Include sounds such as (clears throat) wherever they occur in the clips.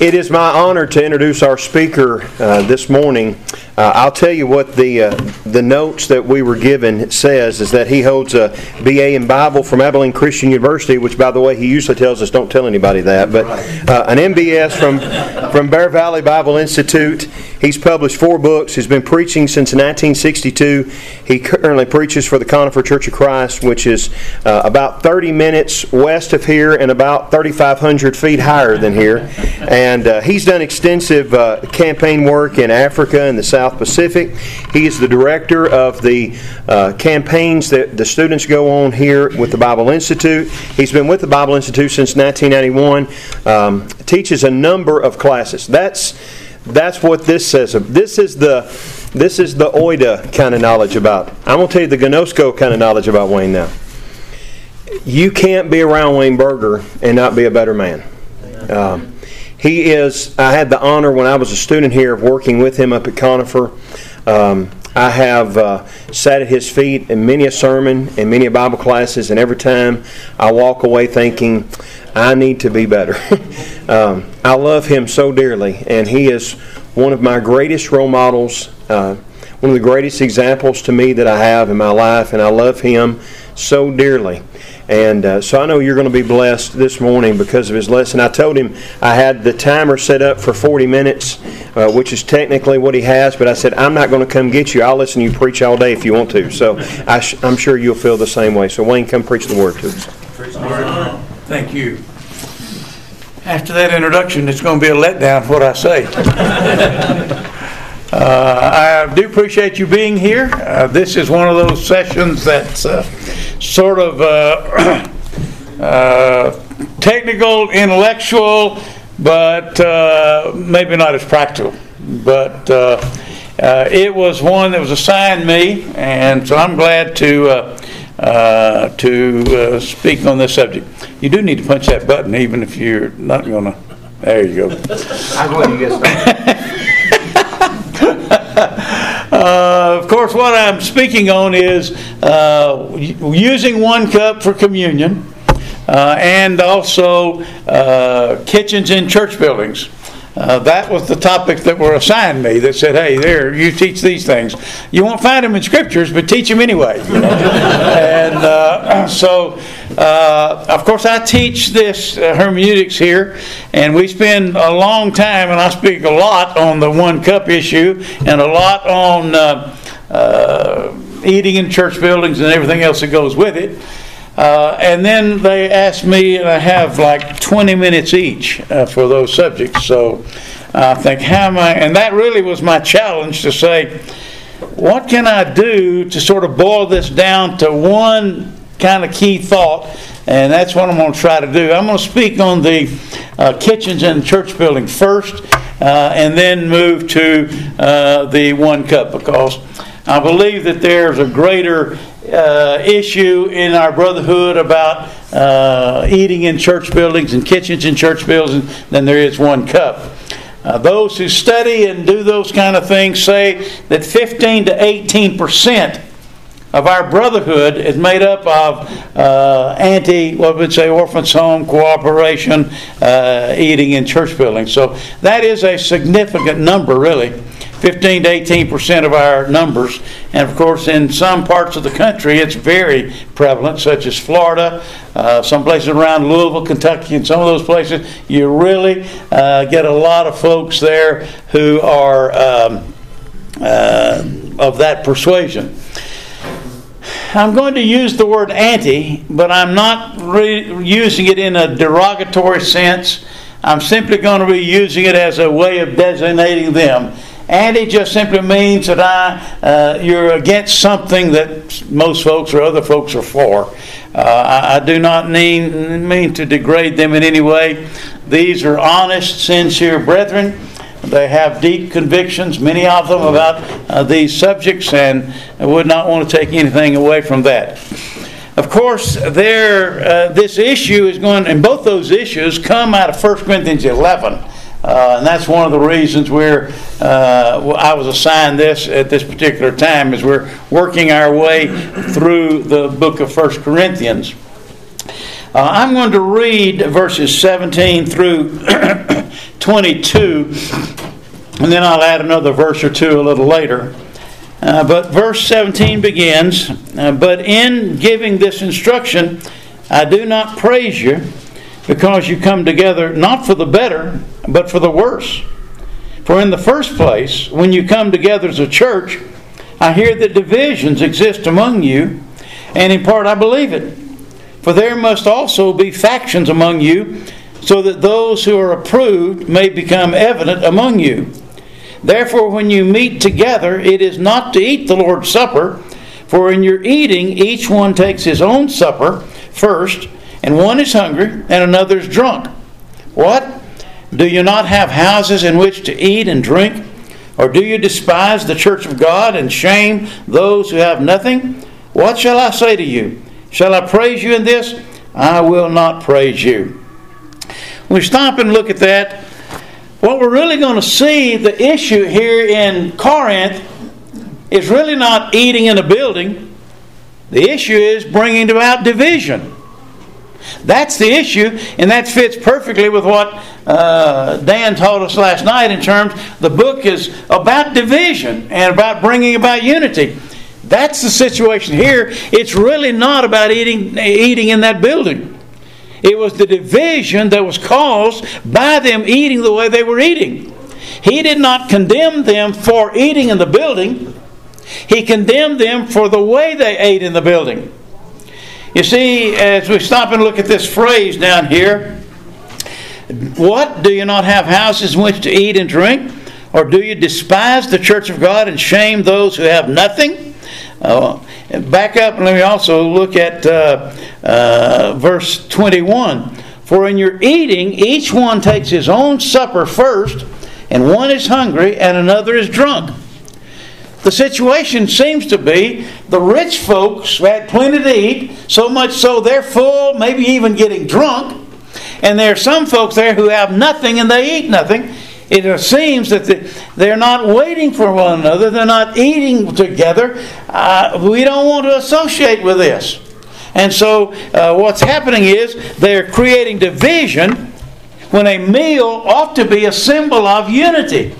It is my honor to introduce our speaker uh, this morning. Uh, I'll tell you what the uh, the notes that we were given says is that he holds a BA in Bible from Abilene Christian University, which, by the way, he usually tells us don't tell anybody that, but uh, an MBS from from Bear Valley Bible Institute. He's published four books. He's been preaching since 1962. He currently preaches for the Conifer Church of Christ, which is uh, about 30 minutes west of here and about 3,500 feet higher than here. And uh, he's done extensive uh, campaign work in Africa and the South Pacific. He is the director of the uh, campaigns that the students go on here with the Bible Institute. He's been with the Bible Institute since 1991. Um, teaches a number of classes. That's that's what this says. This is the this is the OIDA kind of knowledge about. I'm going to tell you the Ginosko kind of knowledge about Wayne now. You can't be around Wayne Berger and not be a better man. Um, he is. I had the honor when I was a student here of working with him up at Conifer. Um, I have uh, sat at his feet in many a sermon and many a Bible classes, and every time I walk away thinking, I need to be better. (laughs) um, I love him so dearly, and he is one of my greatest role models, uh, one of the greatest examples to me that I have in my life, and I love him so dearly. And uh, so I know you're going to be blessed this morning because of his lesson. I told him I had the timer set up for 40 minutes, uh, which is technically what he has, but I said, I'm not going to come get you. I'll listen to you preach all day if you want to. So I am sure you'll feel the same way. So, Wayne, come preach the word to us. Thank you. After that introduction, it's going to be a letdown what I say. (laughs) uh, I do appreciate you being here. Uh, this is one of those sessions that's uh, sort of uh, (clears throat) uh, technical, intellectual, but uh, maybe not as practical. But it was one that was assigned me, and so I'm glad to. Uh, to uh, speak on this subject. You do need to punch that button, even if you're not going to. There you go. (laughs) I'm glad you get started. (laughs) uh, of course, what I'm speaking on is uh, using one cup for communion. Uh, and also kitchens in church buildings. Uh, that was the topic that were assigned me that said, hey, there, you teach these things. You won't find them in scriptures, but teach them anyway. You know? (laughs) and uh, (clears throat) so, uh, of course, I teach this uh, hermeneutics here, and we spend a long time, and I speak a lot on the one cup issue and a lot on uh, uh, eating in church buildings and everything else that goes with it. Uh, and then they asked me, and I have like 20 minutes each uh, for those subjects. So I think, how am I? And that really was my challenge to say, what can I do to sort of boil this down to one kind of key thought? And that's what I'm going to try to do. I'm going to speak on the uh, kitchens and church building first, uh, and then move to uh, the one cup because I believe that there's a greater uh, issue in our brotherhood about uh, eating in church buildings and kitchens in church buildings than there is one cup. Uh, those who study and do those kind of things say that 15 to 18 percent of our brotherhood is made up of uh, anti, what would say, orphans home cooperation, uh, eating in church buildings. So that is a significant number, really. 15 to 18 percent of our numbers. And of course, in some parts of the country, it's very prevalent, such as Florida, uh, some places around Louisville, Kentucky, and some of those places. You really uh, get a lot of folks there who are um, uh, of that persuasion. I'm going to use the word anti, but I'm not re- using it in a derogatory sense. I'm simply going to be using it as a way of designating them Anti just simply means that I, uh, you're against something that most folks or other folks are for. Uh, I, I, do not mean, mean to degrade them in any way. These are honest, sincere brethren. They have deep convictions, many of them, about uh, these subjects, and I would not want to take anything away from that. Of course, there, uh, this issue is going, and both those issues come out of 1 Corinthians 11. Uh, and that's one of the reasons where uh, I was assigned this at this particular time, is we're working our way through the book of First Corinthians. Uh, I'm going to read verses 17 through (coughs) 22, and then I'll add another verse or two a little later. Uh, but verse 17 begins uh, But in giving this instruction, I do not praise you because you come together not for the better, but for the worse. For in the first place, when you come together as a church, I hear that divisions exist among you, and in part I believe it. For there must also be factions among you, so that those who are approved may become evident among you. Therefore, when you meet together, it is not to eat the Lord's Supper, for in your eating, each one takes his own supper first, and one is hungry, and another is drunk. What? Do you not have houses in which to eat and drink? Or do you despise the church of God and shame those who have nothing? What shall I say to you? Shall I praise you in this? I will not praise you. When we stop and look at that, what we're really going to see, the issue here in Corinth, is really not eating in a building. The issue is bringing about division. That's the issue, and that fits perfectly with what uh, Dan told us last night in terms the book is about division and about bringing about unity. That's the situation here. It's really not about eating, eating in that building. It was the division that was caused by them eating the way they were eating. He did not condemn them for eating in the building, he condemned them for the way they ate in the building. You see, as we stop and look at this phrase down here, what? Do you not have houses in which to eat and drink? Or do you despise the church of God and shame those who have nothing? Uh, back up and let me also look at uh, uh, verse 21. For in your eating, each one takes his own supper first, and one is hungry and another is drunk. The situation seems to be the rich folks had plenty to eat, so much so they're full, maybe even getting drunk. And there are some folks there who have nothing and they eat nothing. It seems that they're not waiting for one another, they're not eating together. Uh, we don't want to associate with this. And so, uh, what's happening is they're creating division when a meal ought to be a symbol of unity.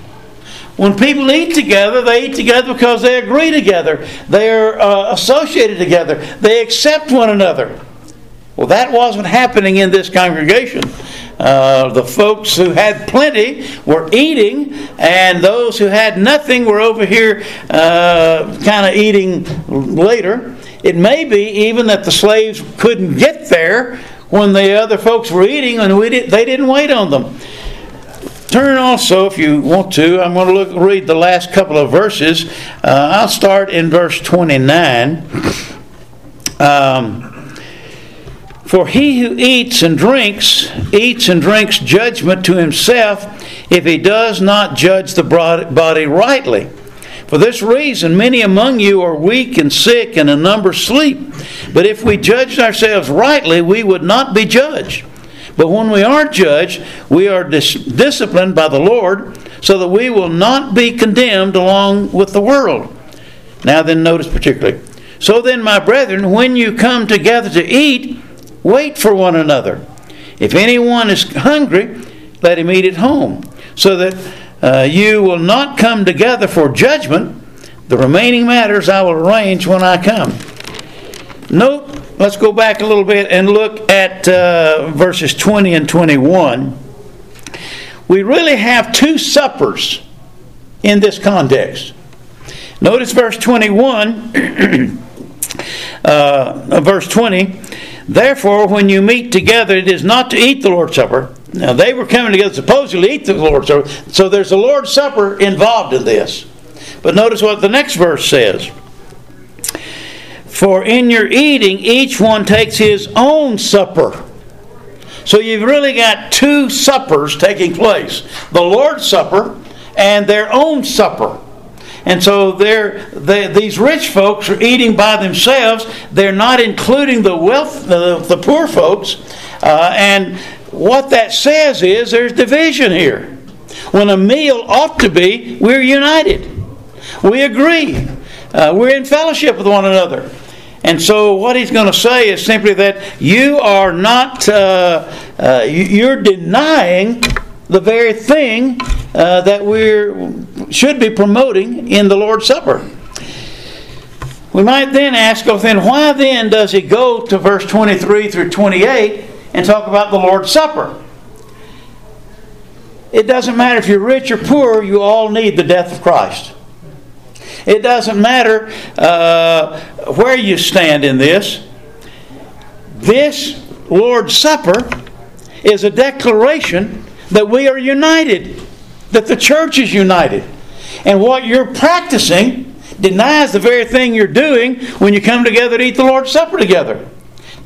When people eat together, they eat together because they agree together. They're uh, associated together. They accept one another. Well, that wasn't happening in this congregation. Uh, the folks who had plenty were eating, and those who had nothing were over here uh, kind of eating later. It may be even that the slaves couldn't get there when the other folks were eating, and we they didn't wait on them. Turn also, if you want to, I'm going to look, read the last couple of verses. Uh, I'll start in verse 29. Um, For he who eats and drinks, eats and drinks judgment to himself if he does not judge the body rightly. For this reason, many among you are weak and sick, and a number sleep. But if we judged ourselves rightly, we would not be judged. But when we are judged, we are dis- disciplined by the Lord so that we will not be condemned along with the world. Now, then, notice particularly. So then, my brethren, when you come together to eat, wait for one another. If anyone is hungry, let him eat at home, so that uh, you will not come together for judgment. The remaining matters I will arrange when I come. Note Let's go back a little bit and look at uh, verses 20 and 21. We really have two suppers in this context. Notice verse 21, (clears throat) uh, verse 20. Therefore, when you meet together, it is not to eat the Lord's Supper. Now, they were coming together supposedly to eat the Lord's Supper. So there's a Lord's Supper involved in this. But notice what the next verse says. For in your eating, each one takes his own supper. So you've really got two suppers taking place the Lord's Supper and their own supper. And so they, these rich folks are eating by themselves. They're not including the wealth, the, the poor folks. Uh, and what that says is there's division here. When a meal ought to be, we're united. We agree. Uh, we're in fellowship with one another. And so, what he's going to say is simply that you are not, uh, uh, you're denying the very thing uh, that we should be promoting in the Lord's Supper. We might then ask, well, then why then does he go to verse 23 through 28 and talk about the Lord's Supper? It doesn't matter if you're rich or poor, you all need the death of Christ. It doesn't matter uh, where you stand in this. This Lord's Supper is a declaration that we are united, that the church is united. And what you're practicing denies the very thing you're doing when you come together to eat the Lord's Supper together.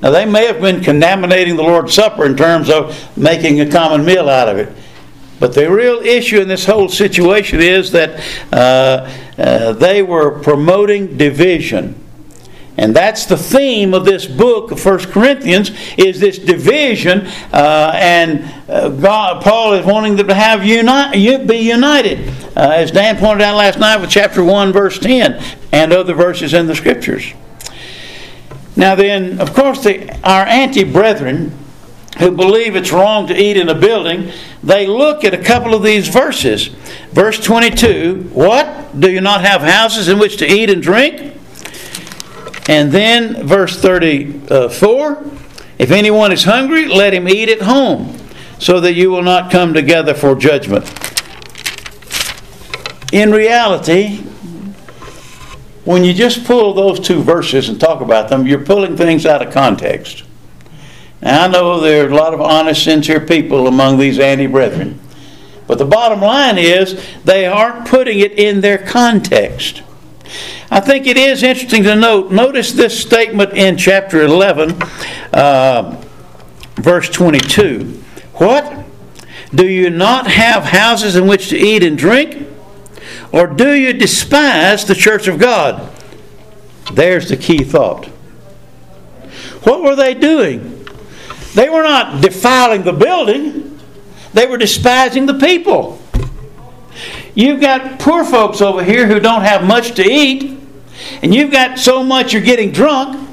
Now, they may have been contaminating the Lord's Supper in terms of making a common meal out of it. But the real issue in this whole situation is that uh, uh, they were promoting division. And that's the theme of this book of 1 Corinthians is this division, uh, and uh, God, Paul is wanting them to have unite, be united, uh, as Dan pointed out last night with chapter 1, verse 10, and other verses in the Scriptures. Now then, of course, the, our anti-brethren who believe it's wrong to eat in a building, they look at a couple of these verses. Verse 22 What? Do you not have houses in which to eat and drink? And then verse 34 If anyone is hungry, let him eat at home, so that you will not come together for judgment. In reality, when you just pull those two verses and talk about them, you're pulling things out of context. I know there are a lot of honest, sincere people among these anti brethren. But the bottom line is they aren't putting it in their context. I think it is interesting to note. Notice this statement in chapter 11, uh, verse 22. What? Do you not have houses in which to eat and drink? Or do you despise the church of God? There's the key thought. What were they doing? They were not defiling the building, they were despising the people. You've got poor folks over here who don't have much to eat, and you've got so much you're getting drunk,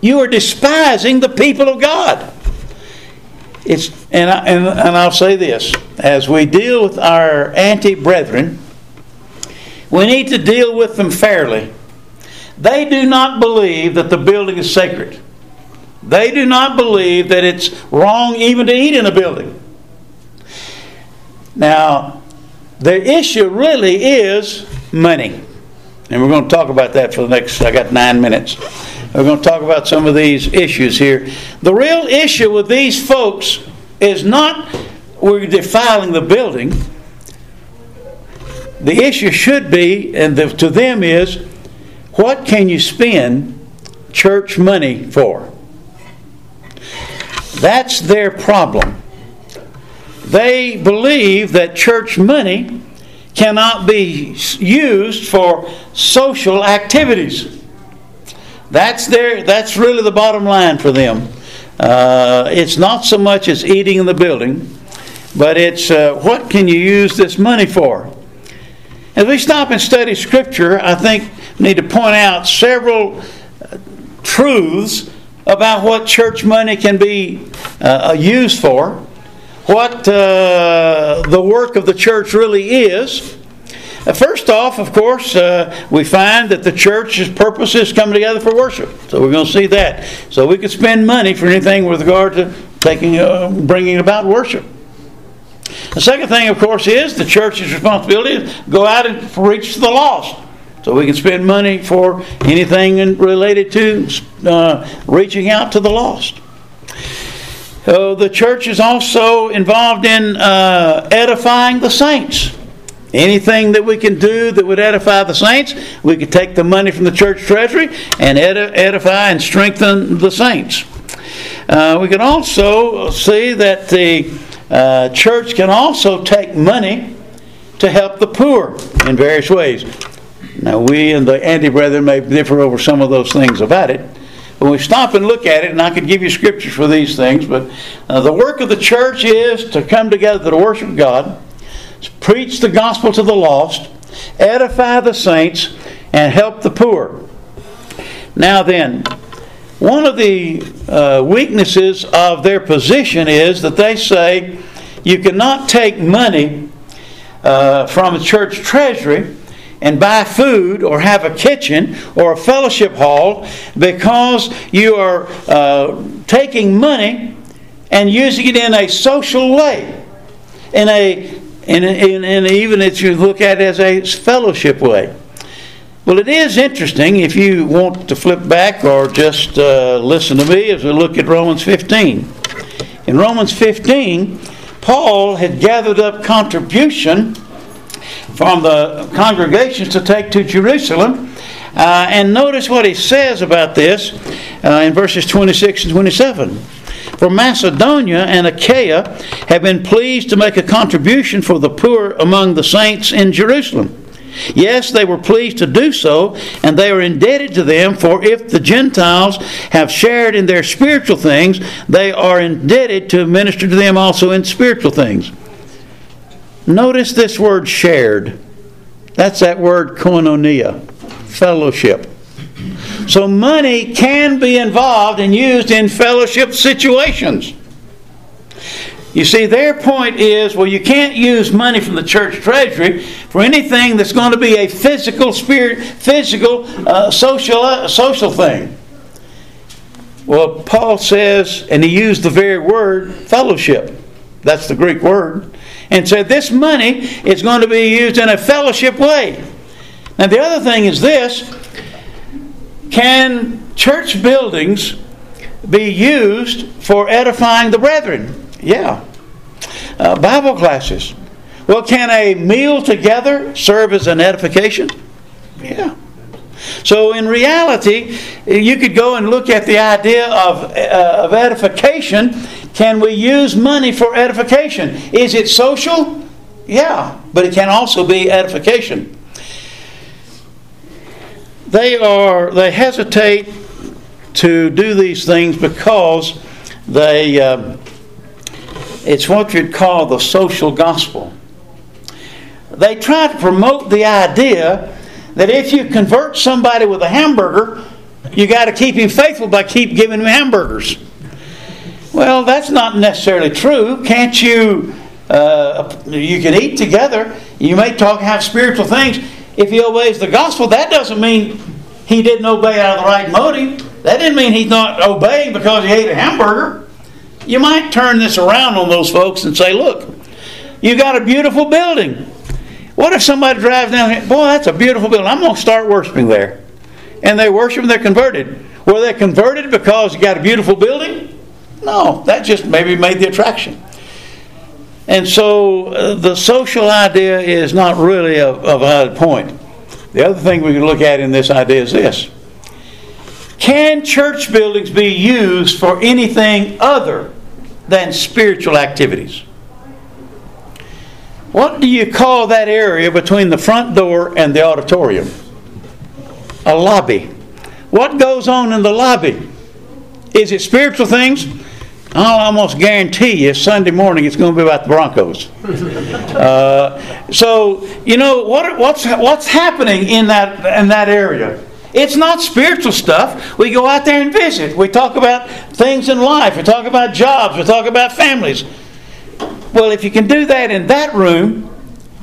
you are despising the people of God. It's, and, I, and, and I'll say this as we deal with our anti brethren, we need to deal with them fairly. They do not believe that the building is sacred. They do not believe that it's wrong even to eat in a building. Now, the issue really is money. And we're going to talk about that for the next, I got nine minutes. We're going to talk about some of these issues here. The real issue with these folks is not we're defiling the building. The issue should be, and the, to them is, what can you spend church money for? That's their problem. They believe that church money cannot be used for social activities. That's their. That's really the bottom line for them. Uh, it's not so much as eating in the building, but it's uh, what can you use this money for? As we stop and study Scripture, I think we need to point out several uh, truths about what church money can be uh, used for, what uh, the work of the church really is. Uh, first off, of course, uh, we find that the church's purpose is coming together for worship. So we're going to see that. So we could spend money for anything with regard to taking, uh, bringing about worship. The second thing, of course, is the church's responsibility to go out and reach the lost. So we can spend money for anything related to uh, reaching out to the lost. The church is also involved in uh, edifying the saints. Anything that we can do that would edify the saints, we could take the money from the church treasury and edify and strengthen the saints. Uh, we can also see that the uh, church can also take money to help the poor in various ways. Now, we and the anti brethren may differ over some of those things about it. When we stop and look at it, and I could give you scriptures for these things, but uh, the work of the church is to come together to worship God, preach the gospel to the lost, edify the saints, and help the poor. Now then, one of the uh, weaknesses of their position is that they say you cannot take money uh, from a church treasury and buy food or have a kitchen or a fellowship hall because you are uh, taking money and using it in a social way, in a, in, in, in even if you look at it as a fellowship way. Well, it is interesting if you want to flip back or just uh, listen to me as we look at Romans 15. In Romans 15, Paul had gathered up contribution from the congregations to take to Jerusalem. Uh, and notice what he says about this uh, in verses 26 and 27. For Macedonia and Achaia have been pleased to make a contribution for the poor among the saints in Jerusalem. Yes, they were pleased to do so, and they are indebted to them, for if the Gentiles have shared in their spiritual things, they are indebted to minister to them also in spiritual things. Notice this word shared. That's that word koinonia, fellowship. So money can be involved and used in fellowship situations. You see, their point is well, you can't use money from the church treasury for anything that's going to be a physical, spirit, physical, uh, social, uh, social thing. Well, Paul says, and he used the very word fellowship. That's the Greek word. And said this money is going to be used in a fellowship way. Now, the other thing is this can church buildings be used for edifying the brethren? Yeah. Uh, Bible classes. Well, can a meal together serve as an edification? Yeah. So, in reality, you could go and look at the idea of, uh, of edification. Can we use money for edification? Is it social? Yeah, but it can also be edification. They are they hesitate to do these things because they uh, it's what you'd call the social gospel. They try to promote the idea that if you convert somebody with a hamburger, you got to keep him faithful by keep giving him hamburgers. Well, that's not necessarily true. Can't you? Uh, you can eat together. You may talk, have spiritual things. If he obeys the gospel, that doesn't mean he didn't obey out of the right motive. That didn't mean he's not obeying because he ate a hamburger. You might turn this around on those folks and say, look, you got a beautiful building. What if somebody drives down here? Boy, that's a beautiful building. I'm going to start worshiping there. And they worship and they're converted. Were they converted because you got a beautiful building? No, that just maybe made the attraction. And so uh, the social idea is not really a, a valid point. The other thing we can look at in this idea is this Can church buildings be used for anything other than spiritual activities. What do you call that area between the front door and the auditorium? A lobby. What goes on in the lobby? Is it spiritual things? I'll almost guarantee you Sunday morning it's going to be about the Broncos. (laughs) Uh, so you know what, what's what's happening in that in that area? It's not spiritual stuff. We go out there and visit. We talk about things in life. We talk about jobs. We talk about families. Well, if you can do that in that room,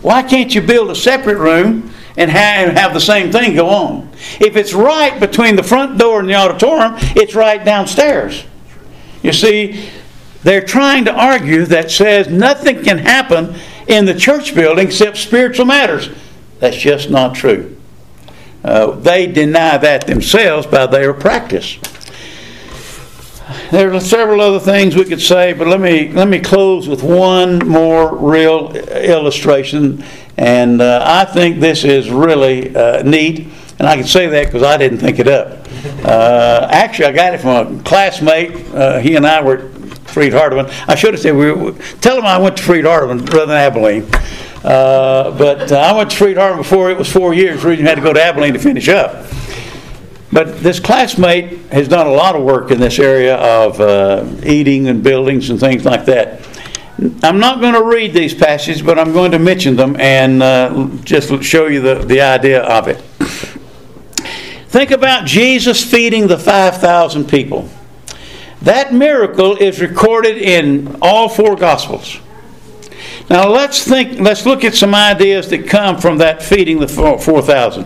why can't you build a separate room and have the same thing go on? If it's right between the front door and the auditorium, it's right downstairs. You see, they're trying to argue that says nothing can happen in the church building except spiritual matters. That's just not true. Uh, they deny that themselves by their practice. There are several other things we could say, but let me let me close with one more real illustration, and uh, I think this is really uh, neat, and I can say that because I didn't think it up. Uh, actually, I got it from a classmate. Uh, he and I were at Freed Hardeman. I should have said we were, tell him I went to Freed Hardeman rather than Abilene. Uh, but uh, I went to Freed Hardeman before it was four years. We had to go to Abilene to finish up. But this classmate has done a lot of work in this area of uh, eating and buildings and things like that. I'm not going to read these passages, but I'm going to mention them and uh, just show you the, the idea of it. Think about Jesus feeding the 5,000 people. That miracle is recorded in all four Gospels. Now let's think, let's look at some ideas that come from that feeding the 4,000.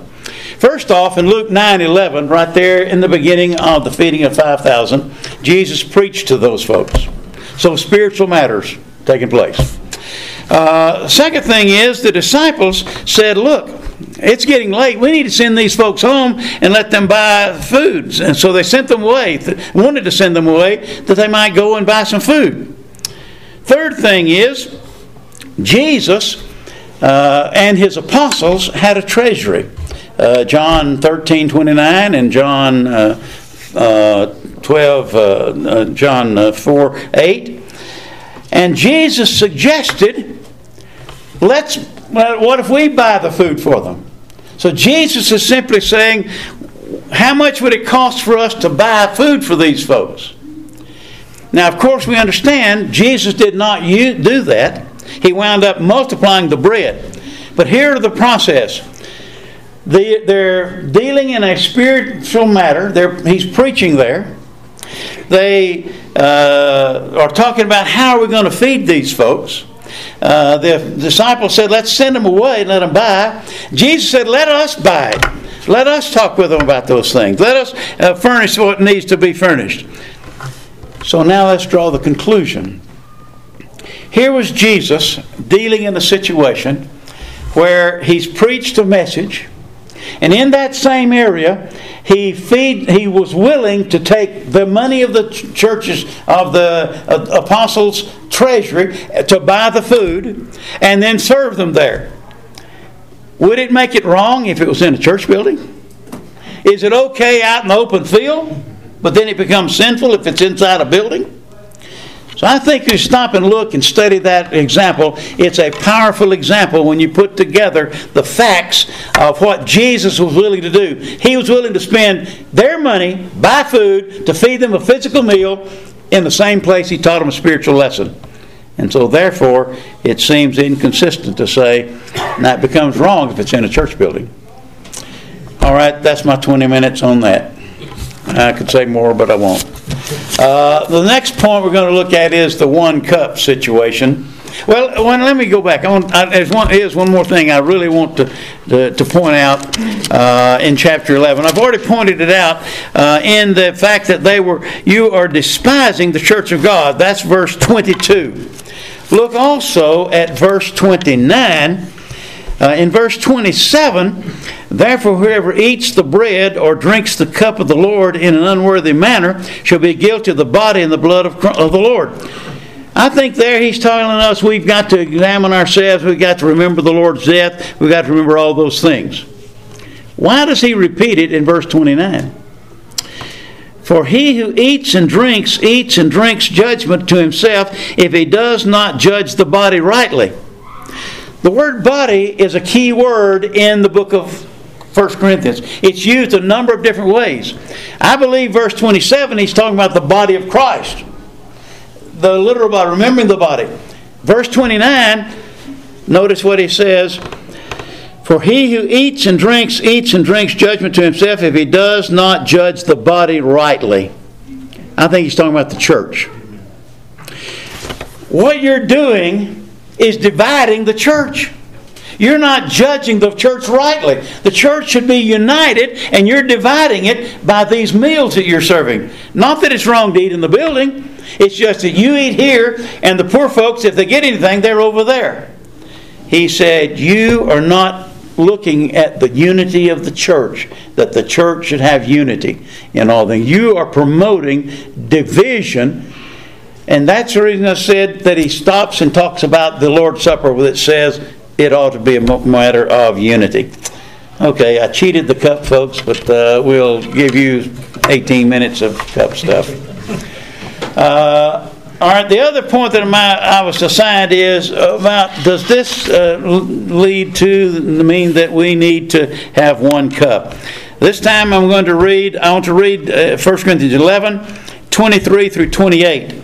First off, in Luke 9 11, right there in the beginning of the feeding of 5,000, Jesus preached to those folks. So spiritual matters taking place. Uh, second thing is the disciples said, Look, it's getting late. We need to send these folks home and let them buy foods. And so they sent them away, wanted to send them away that they might go and buy some food. Third thing is, Jesus uh, and his apostles had a treasury. Uh, John 13 29 and John uh, uh 12, uh, uh, John 4 8. And Jesus suggested, let's, what if we buy the food for them? So Jesus is simply saying, how much would it cost for us to buy food for these folks? Now, of course, we understand Jesus did not do that. He wound up multiplying the bread. But here the process. they're dealing in a spiritual matter. They're, he's preaching there. They uh, are talking about how are we going to feed these folks. Uh, the disciples said, Let's send them away and let them buy. Jesus said, Let us buy. Let us talk with them about those things. Let us uh, furnish what needs to be furnished. So now let's draw the conclusion. Here was Jesus dealing in a situation where he's preached a message, and in that same area, he feed, he was willing to take the money of the churches of the apostles' treasury to buy the food and then serve them there. Would it make it wrong if it was in a church building? Is it okay out in the open field, but then it becomes sinful if it's inside a building? So I think you stop and look and study that example. It's a powerful example when you put together the facts of what Jesus was willing to do. He was willing to spend their money, buy food, to feed them a physical meal in the same place he taught them a spiritual lesson. And so, therefore, it seems inconsistent to say that becomes wrong if it's in a church building. All right, that's my 20 minutes on that. I could say more, but I won't. Uh, the next point we're going to look at is the one cup situation. Well, let me go back. I want, I, there's, one, here's one more thing I really want to, to, to point out uh, in chapter 11. I've already pointed it out uh, in the fact that they were, you are despising the church of God. That's verse 22. Look also at verse 29 uh, in verse 27, therefore, whoever eats the bread or drinks the cup of the Lord in an unworthy manner shall be guilty of the body and the blood of, of the Lord. I think there he's telling us we've got to examine ourselves, we've got to remember the Lord's death, we've got to remember all those things. Why does he repeat it in verse 29? For he who eats and drinks, eats and drinks judgment to himself if he does not judge the body rightly. The word body is a key word in the book of 1 Corinthians. It's used a number of different ways. I believe verse 27, he's talking about the body of Christ. The literal body, remembering the body. Verse 29, notice what he says. For he who eats and drinks, eats and drinks judgment to himself if he does not judge the body rightly. I think he's talking about the church. What you're doing is dividing the church. You're not judging the church rightly. The church should be united, and you're dividing it by these meals that you're serving. Not that it's wrong to eat in the building, it's just that you eat here, and the poor folks, if they get anything, they're over there. He said, You are not looking at the unity of the church, that the church should have unity in all things. You are promoting division and that's the reason I said that he stops and talks about the Lord's Supper that says it ought to be a matter of unity. Okay, I cheated the cup, folks, but uh, we'll give you 18 minutes of cup stuff. Uh, all right, the other point that I was assigned is about does this uh, lead to mean that we need to have one cup? This time I'm going to read, I want to read uh, 1 Corinthians 11, 23 through 28.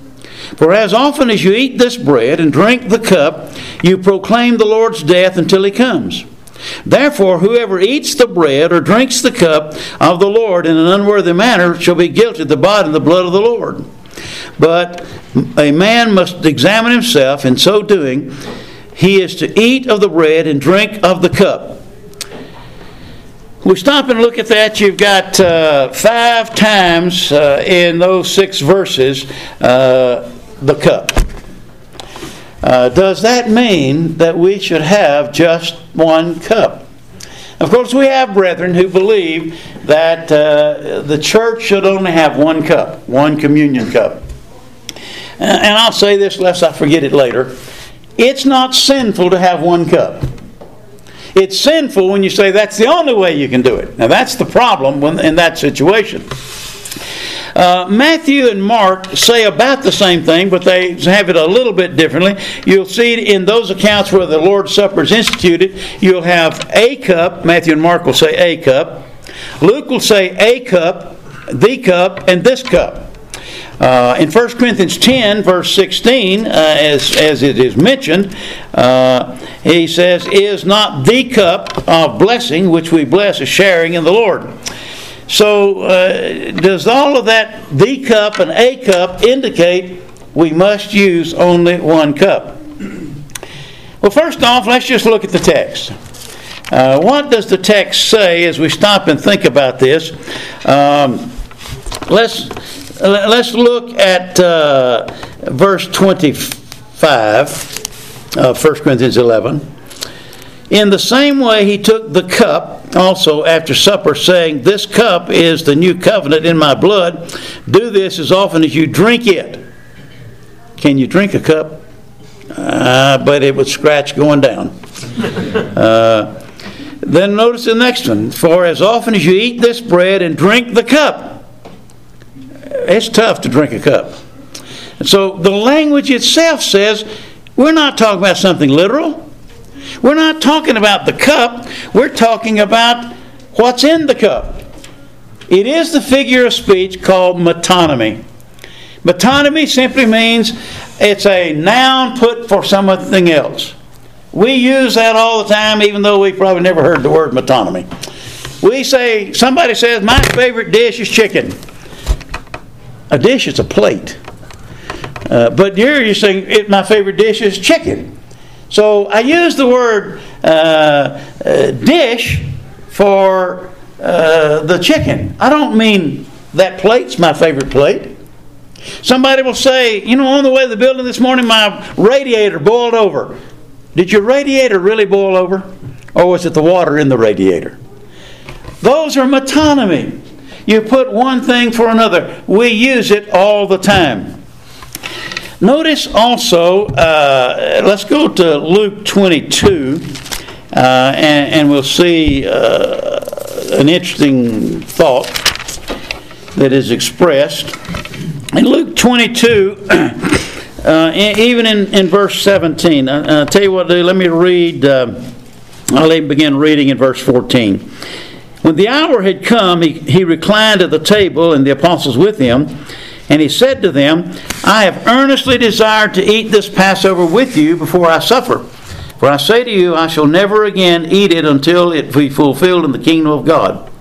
For as often as you eat this bread and drink the cup, you proclaim the Lord's death until he comes. Therefore, whoever eats the bread or drinks the cup of the Lord in an unworthy manner shall be guilty of the body and the blood of the Lord. But a man must examine himself, in so doing, he is to eat of the bread and drink of the cup. We stop and look at that. You've got uh, five times uh, in those six verses uh, the cup. Uh, does that mean that we should have just one cup? Of course, we have brethren who believe that uh, the church should only have one cup, one communion cup. And I'll say this lest I forget it later. It's not sinful to have one cup. It's sinful when you say that's the only way you can do it. Now, that's the problem in that situation. Uh, Matthew and Mark say about the same thing, but they have it a little bit differently. You'll see in those accounts where the Lord's Supper is instituted, you'll have a cup. Matthew and Mark will say a cup. Luke will say a cup, the cup, and this cup. Uh, in 1 Corinthians 10, verse 16, uh, as, as it is mentioned, uh, he says, Is not the cup of blessing which we bless a sharing in the Lord? So, uh, does all of that, the cup and a cup, indicate we must use only one cup? Well, first off, let's just look at the text. Uh, what does the text say as we stop and think about this? Um, let's let's look at uh, verse 25 of 1 Corinthians 11. In the same way, he took the cup also after supper, saying, This cup is the new covenant in my blood. Do this as often as you drink it. Can you drink a cup? Uh, but it would scratch going down. Uh, then notice the next one. For as often as you eat this bread and drink the cup, it's tough to drink a cup. And so the language itself says we're not talking about something literal. We're not talking about the cup, we're talking about what's in the cup. It is the figure of speech called metonymy. Metonymy simply means it's a noun put for something else. We use that all the time, even though we've probably never heard the word metonymy. We say, somebody says, My favorite dish is chicken. A dish is a plate. Uh, but you're saying, it, My favorite dish is chicken. So I use the word uh, uh, dish for uh, the chicken. I don't mean that plate's my favorite plate. Somebody will say, you know, on the way to the building this morning, my radiator boiled over. Did your radiator really boil over? Or was it the water in the radiator? Those are metonymy. You put one thing for another. We use it all the time. Notice also, uh, let's go to Luke 22, uh, and, and, we'll see uh, an interesting thought that is expressed. In Luke 22, (clears throat) uh, even in, in verse 17, I'll tell you what to do. Let me read, uh, I'll even begin reading in verse 14. When the hour had come, he, he reclined at the table, and the apostles with him. And he said to them, I have earnestly desired to eat this Passover with you before I suffer. For I say to you, I shall never again eat it until it be fulfilled in the kingdom of God.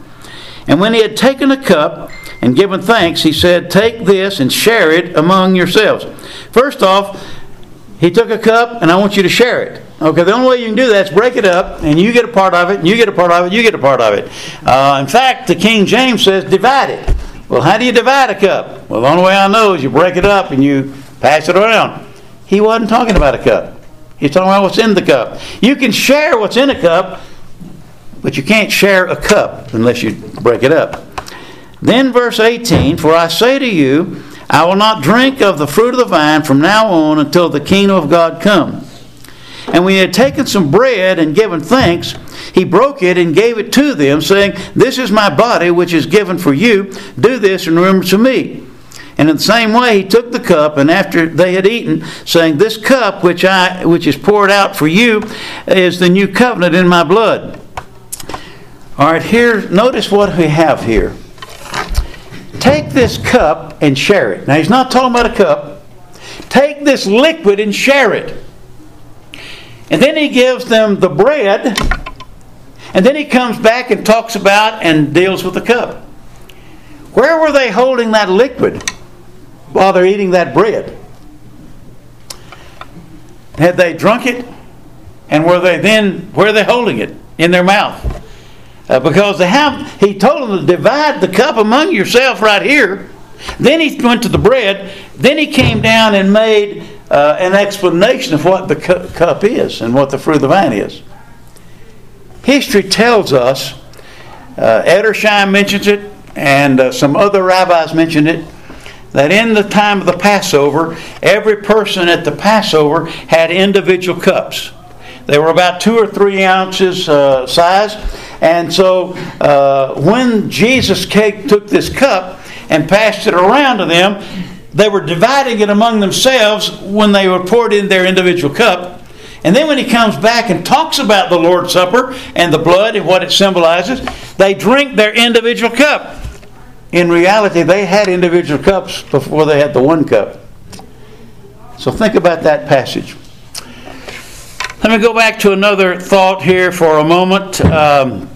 And when he had taken a cup and given thanks, he said, Take this and share it among yourselves. First off, he took a cup and I want you to share it. Okay, the only way you can do that is break it up and you get a part of it, and you get a part of it, you get a part of it. Uh, in fact, the King James says, Divide it. Well, how do you divide a cup? Well, the only way I know is you break it up and you pass it around. He wasn't talking about a cup. He's talking about what's in the cup. You can share what's in a cup, but you can't share a cup unless you break it up. Then, verse 18 For I say to you, I will not drink of the fruit of the vine from now on until the kingdom of God come. And when he had taken some bread and given thanks, he broke it and gave it to them, saying, This is my body, which is given for you. Do this in remembrance of me. And in the same way, he took the cup, and after they had eaten, saying, This cup which, I, which is poured out for you is the new covenant in my blood. All right, here, notice what we have here. Take this cup and share it. Now, he's not talking about a cup. Take this liquid and share it. And then he gives them the bread, and then he comes back and talks about and deals with the cup. Where were they holding that liquid while they're eating that bread? Had they drunk it? And were they then, where are they holding it? In their mouth. Uh, because they have, he told them to divide the cup among yourself right here. Then he went to the bread. Then he came down and made uh, an explanation of what the cu- cup is and what the fruit of the vine is. History tells us, uh, Edersheim mentions it, and uh, some other rabbis mentioned it, that in the time of the Passover, every person at the Passover had individual cups. They were about two or three ounces uh, size. And so uh, when Jesus took this cup and passed it around to them, they were dividing it among themselves when they were poured in their individual cup. And then when he comes back and talks about the Lord's Supper and the blood and what it symbolizes, they drink their individual cup. In reality, they had individual cups before they had the one cup. So think about that passage. Let me go back to another thought here for a moment, um,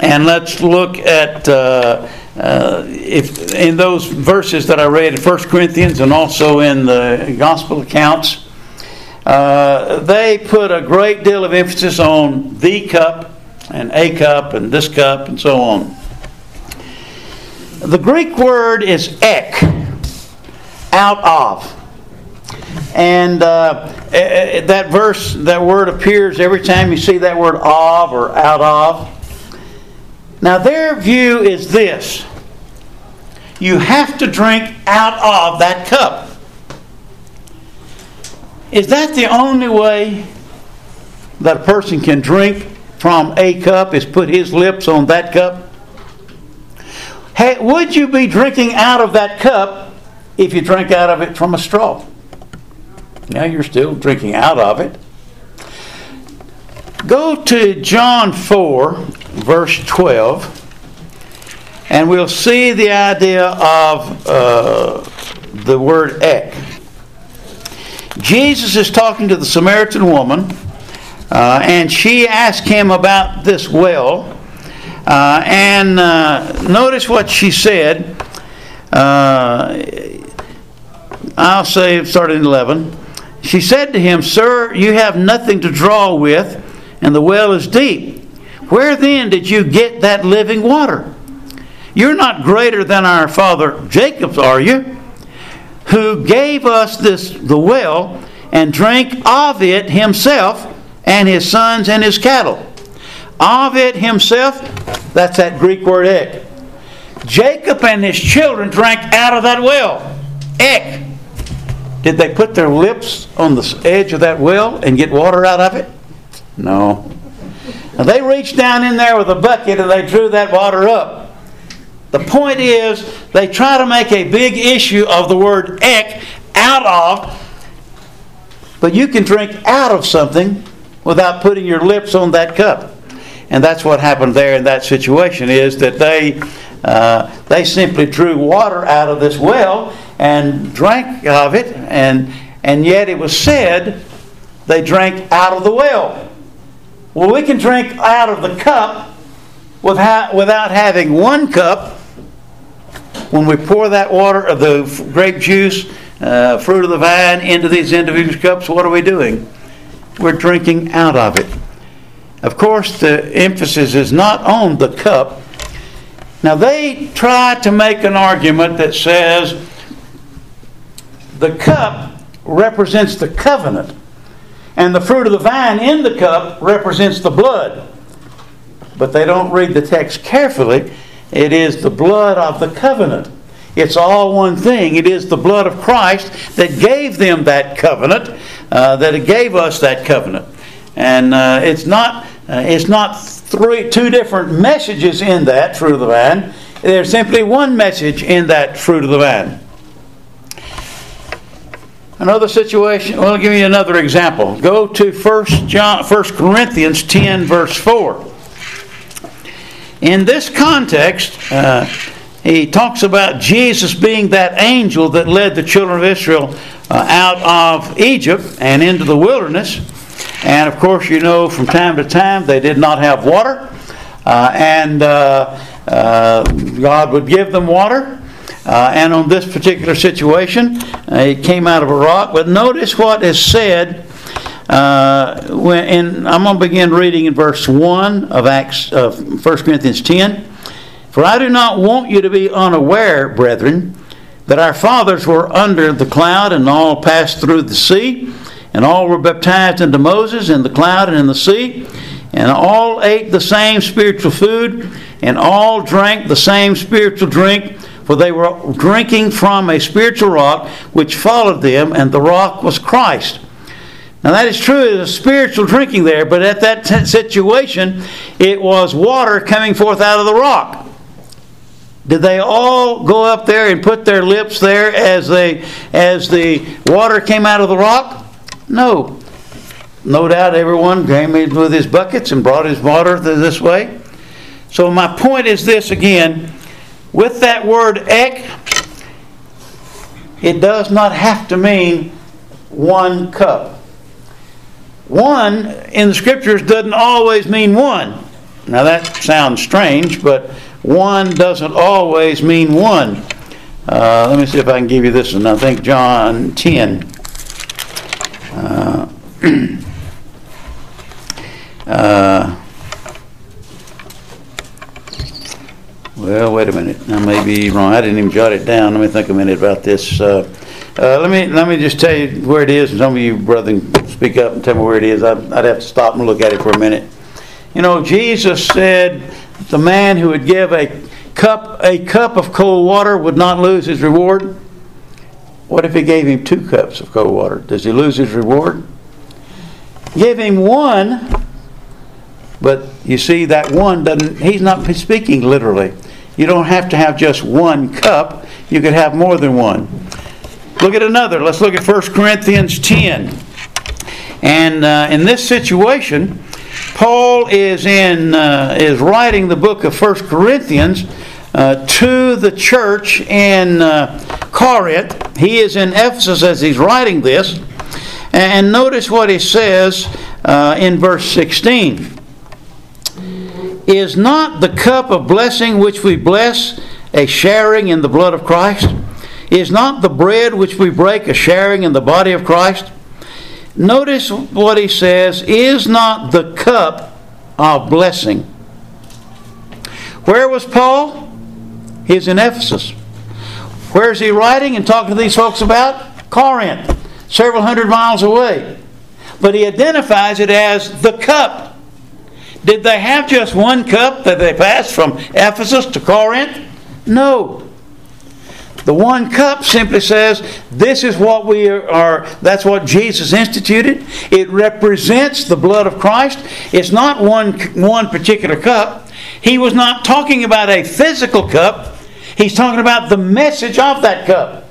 and let's look at uh, uh, if in those verses that I read in 1 Corinthians and also in the gospel accounts. Uh, they put a great deal of emphasis on the cup and a cup and this cup and so on. The Greek word is ek, out of. And uh, eh, eh, that verse, that word appears every time you see that word of or out of. Now, their view is this you have to drink out of that cup. Is that the only way that a person can drink from a cup is put his lips on that cup? Hey, would you be drinking out of that cup if you drank out of it from a straw? Now you're still drinking out of it. Go to John 4, verse 12, and we'll see the idea of uh, the word ek. Jesus is talking to the Samaritan woman, uh, and she asked him about this well. Uh, and uh, notice what she said. Uh, I'll say, starting in 11. She said to him, Sir, you have nothing to draw with, and the well is deep. Where then did you get that living water? You're not greater than our father Jacob, are you? Who gave us this the well and drank of it himself and his sons and his cattle. Of it himself, that's that Greek word ek. Jacob and his children drank out of that well. Ek. Did they put their lips on the edge of that well and get water out of it? No. Now they reached down in there with a bucket and they drew that water up. The point is, they try to make a big issue of the word ek, out of, but you can drink out of something without putting your lips on that cup. And that's what happened there in that situation is that they, uh, they simply drew water out of this well and drank of it, and, and yet it was said they drank out of the well. Well, we can drink out of the cup without, having one cup. When we pour that water, of the grape juice, uh, fruit of the vine, into these individual cups, what are we doing? We're drinking out of it. Of course, the emphasis is not on the cup. Now, they try to make an argument that says the cup represents the covenant, and the fruit of the vine in the cup represents the blood. But they don't read the text carefully. It is the blood of the covenant. It's all one thing. It is the blood of Christ that gave them that covenant, uh, that it gave us that covenant. And uh, it's not, uh, it's not three, two different messages in that fruit of the vine. There's simply one message in that fruit of the vine. Another situation, well, I'll give you another example. Go to 1 John, 1 Corinthians 10, verse 4. In this context, uh, he talks about Jesus being that angel that led the children of Israel uh, out of Egypt and into the wilderness. And of course, you know, from time to time they did not have water, uh, and uh, uh, God would give them water. Uh, and on this particular situation, uh, it came out of a rock. But notice what is said. Uh, when, and I'm going to begin reading in verse 1 of Acts of 1 Corinthians 10. For I do not want you to be unaware, brethren, that our fathers were under the cloud and all passed through the sea, and all were baptized into Moses in the cloud and in the sea, and all ate the same spiritual food, and all drank the same spiritual drink for they were drinking from a spiritual rock which followed them, and the rock was Christ. Now, that is true, there's a spiritual drinking there, but at that t- situation, it was water coming forth out of the rock. Did they all go up there and put their lips there as they as the water came out of the rock? No. No doubt everyone came in with his buckets and brought his water this way. So my point is this again, with that word ek, it does not have to mean one cup. One in the scriptures doesn't always mean one. Now that sounds strange, but one doesn't always mean one. Uh, let me see if I can give you this one. I think John 10. Uh, (clears throat) uh, Well, wait a minute. I may be wrong. I didn't even jot it down. Let me think a minute about this. Uh, uh, let me let me just tell you where it is, some of you, brother, speak up and tell me where it is. I'd, I'd have to stop and look at it for a minute. You know, Jesus said the man who would give a cup a cup of cold water would not lose his reward. What if he gave him two cups of cold water? Does he lose his reward? Give him one, but you see that one doesn't. He's not speaking literally. You don't have to have just one cup, you could have more than one. Look at another. Let's look at 1 Corinthians 10. And uh, in this situation, Paul is in uh, is writing the book of 1 Corinthians uh, to the church in uh, Corinth. He is in Ephesus as he's writing this. And notice what he says uh, in verse 16. Is not the cup of blessing which we bless a sharing in the blood of Christ? Is not the bread which we break a sharing in the body of Christ? Notice what he says is not the cup of blessing. Where was Paul? He's in Ephesus. Where is he writing and talking to these folks about? Corinth, several hundred miles away. But he identifies it as the cup. Did they have just one cup that they passed from Ephesus to Corinth? No. The one cup simply says, this is what we are, that's what Jesus instituted. It represents the blood of Christ. It's not one, one particular cup. He was not talking about a physical cup, he's talking about the message of that cup.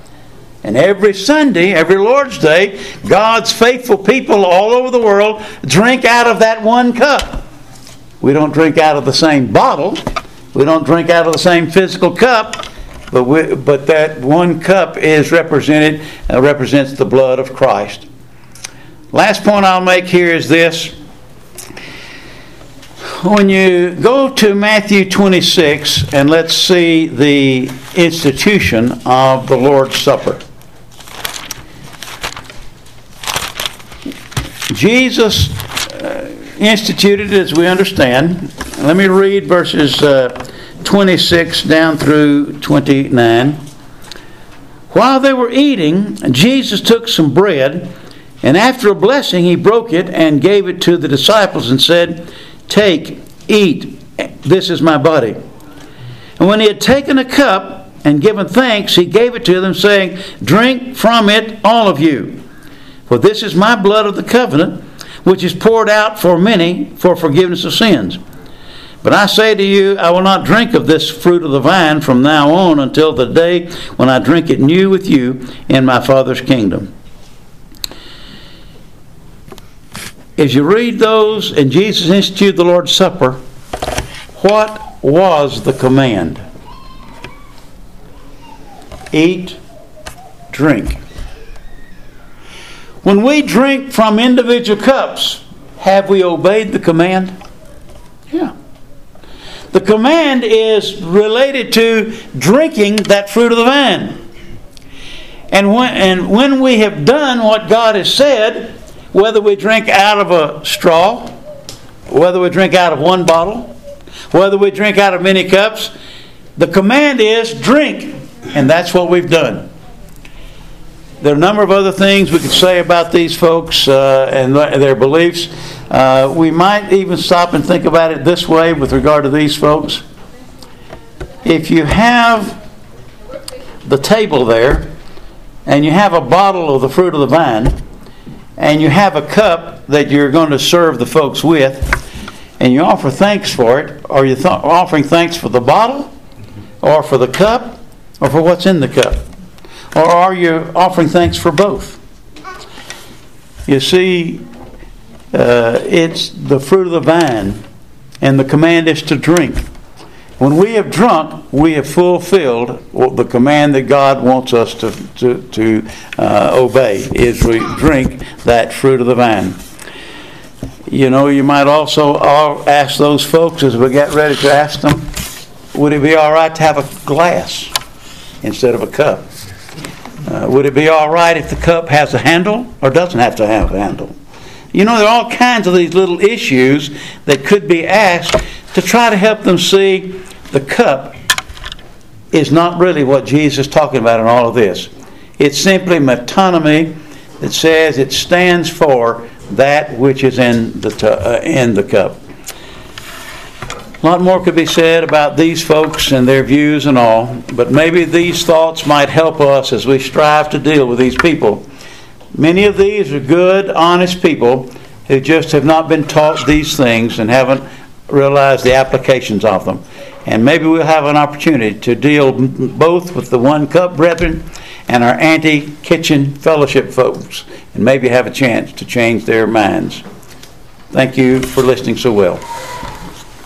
And every Sunday, every Lord's Day, God's faithful people all over the world drink out of that one cup. We don't drink out of the same bottle. We don't drink out of the same physical cup. But, we, but that one cup is represented uh, represents the blood of Christ. Last point I'll make here is this. When you go to Matthew 26 and let's see the institution of the Lord's Supper. Jesus uh, instituted as we understand. Let me read verses uh, 26 down through 29. While they were eating, Jesus took some bread, and after a blessing, he broke it and gave it to the disciples and said, Take, eat, this is my body. And when he had taken a cup and given thanks, he gave it to them, saying, Drink from it, all of you. For this is my blood of the covenant which is poured out for many for forgiveness of sins. But I say to you, I will not drink of this fruit of the vine from now on until the day when I drink it new with you in my Father's kingdom. As you read those, and Jesus instituted the Lord's Supper, what was the command? Eat, drink. When we drink from individual cups, have we obeyed the command? Yeah. The command is related to drinking that fruit of the vine. And when, and when we have done what God has said, whether we drink out of a straw, whether we drink out of one bottle, whether we drink out of many cups, the command is drink. And that's what we've done. There are a number of other things we could say about these folks uh, and their beliefs. Uh, we might even stop and think about it this way with regard to these folks. If you have the table there, and you have a bottle of the fruit of the vine, and you have a cup that you're going to serve the folks with, and you offer thanks for it, are you th- offering thanks for the bottle, or for the cup, or for what's in the cup? Or are you offering thanks for both? You see, uh, it's the fruit of the vine, and the command is to drink. When we have drunk, we have fulfilled the command that God wants us to, to, to uh, obey, is we drink that fruit of the vine. You know, you might also ask those folks as we get ready to ask them, would it be all right to have a glass instead of a cup? Uh, would it be all right if the cup has a handle or doesn't have to have a handle? You know, there are all kinds of these little issues that could be asked to try to help them see the cup is not really what Jesus is talking about in all of this. It's simply metonymy that says it stands for that which is in the, uh, in the cup. A lot more could be said about these folks and their views and all, but maybe these thoughts might help us as we strive to deal with these people. Many of these are good, honest people who just have not been taught these things and haven't realized the applications of them. And maybe we'll have an opportunity to deal both with the one cup brethren and our anti kitchen fellowship folks, and maybe have a chance to change their minds. Thank you for listening so well.